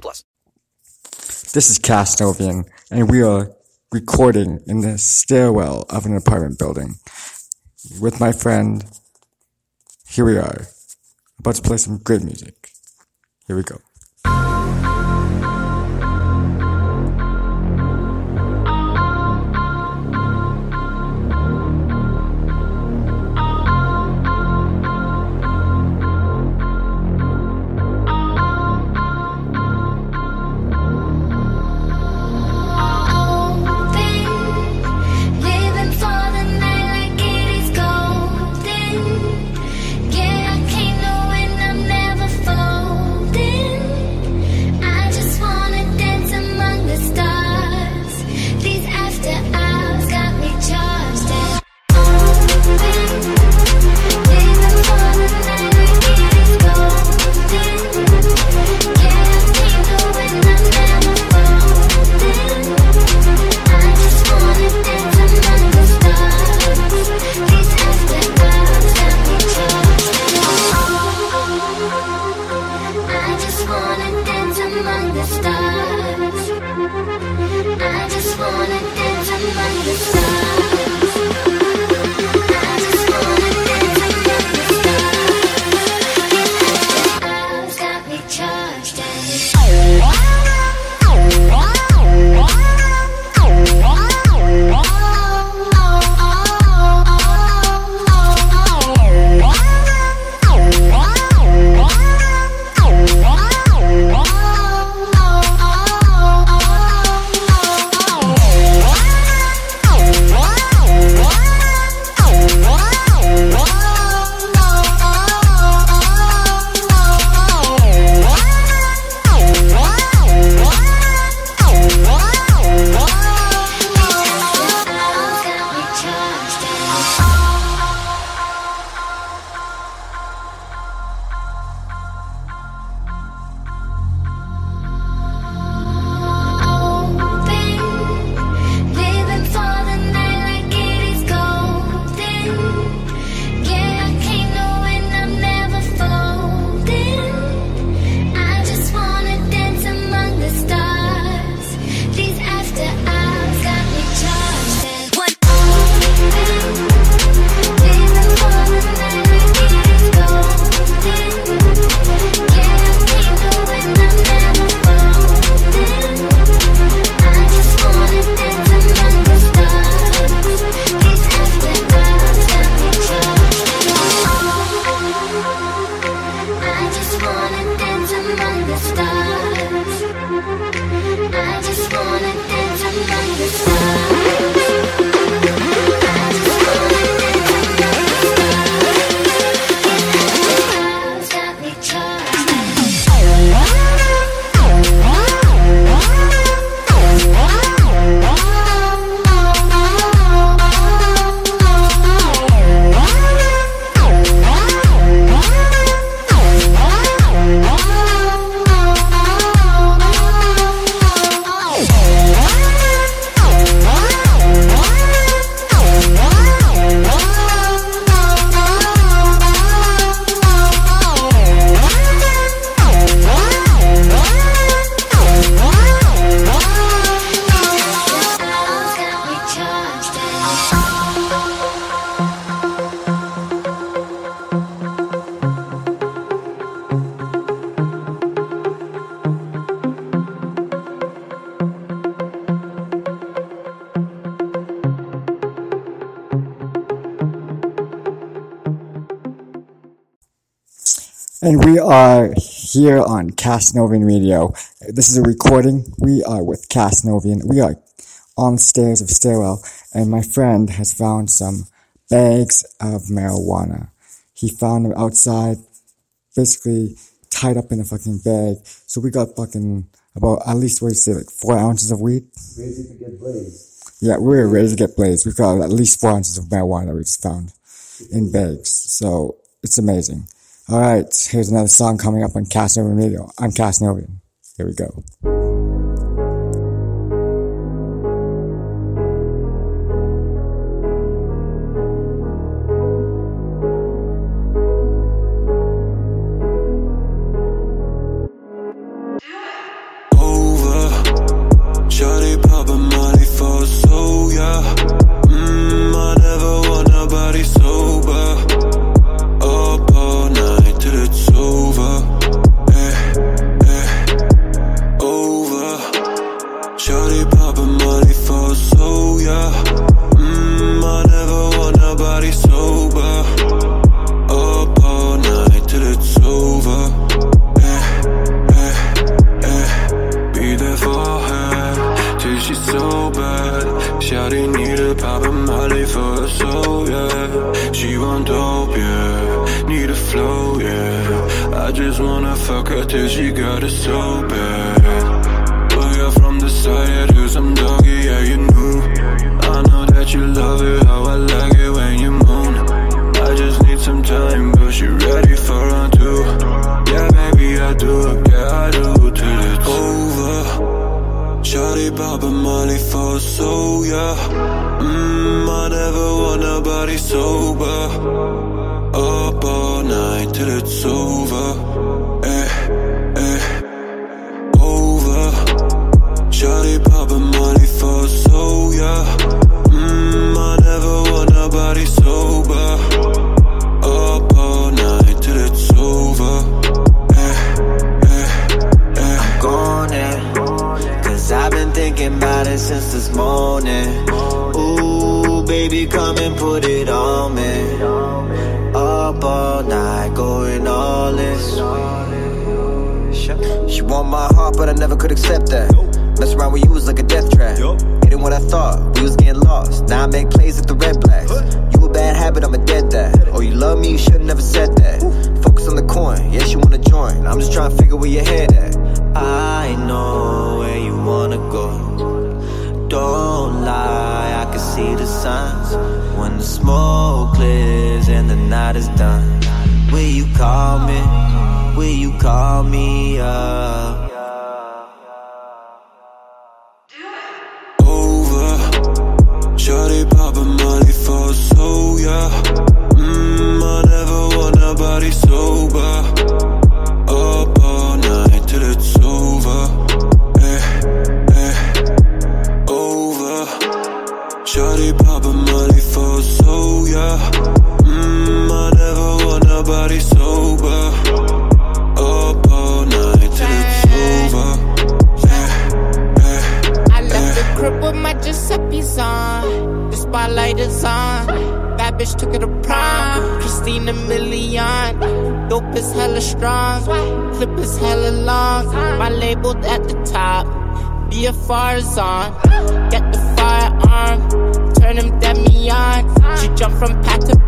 plus. This is Kasanovian, and we are recording in the stairwell of an apartment building with my friend. Here we are, about to play some good music. Here we go. And we are here on Kasanovian Radio. This is a recording. We are with Kasanovian. We are on stairs of stairwell, and my friend has found some bags of marijuana. He found them outside, basically tied up in a fucking bag. So we got fucking about at least what do you say, like four ounces of weed. Ready to get blazed. Yeah, we were ready to get blazed. We got at least four ounces of marijuana we just found in bags. So it's amazing. All right, here's another song coming up on Kasanovian Radio. I'm Kasanovian. Here we go. Just wanna fuck her till she got it so bad. Well, you're from the side, do some doggy, yeah, you knew. Till it's over. Eh, eh, over. Shawty poppin' Molly for so, yeah. Mmm, I never want nobody sober. Up all night till it's over. Eh, eh, eh. Gone in. Cause I've been thinking about it since this morning. Ooh, baby, come and put it on me. Up all night, She want my heart, but I never could accept that. Mess around with you was like a death trap. It ain't what I thought, we was getting lost. Now I make plays at the red blacks. You a bad habit, I'm a dead that. Oh, you love me, you should've never said that. Focus on the coin, yes, you wanna join. I'm just trying to figure where your head at. I know where you wanna go. Don't lie, I can see the signs. When the smoke clears and the night is done, will you call me? Will you call me up? over. Shawty poppin' Molly for so, yeah. Mmm, I never want nobody sober. Giuseppe's on. The spotlight is on. Bad bitch took it to prom. Christina Milian. Dope is hella strong. Clip is hella long. My label at the top. BFR is on. Get the firearm. Turn him demi on. She jump from pack to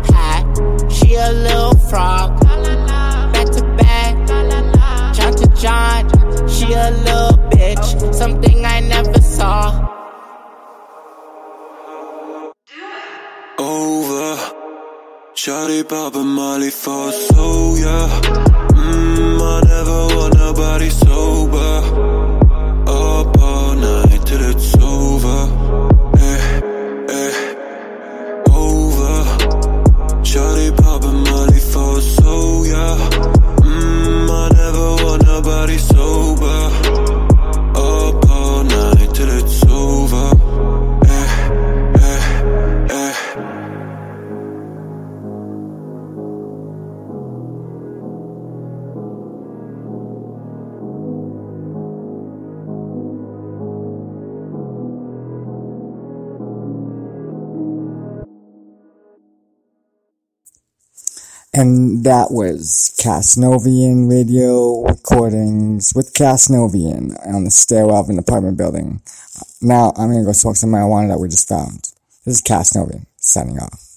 Poppin' Molly for so, yeah. And that was Kasanovian radio recordings with Kasanovian on the stairwell of an apartment building. Now I'm gonna go smoke some marijuana that we just found. This is Kasanovian signing off.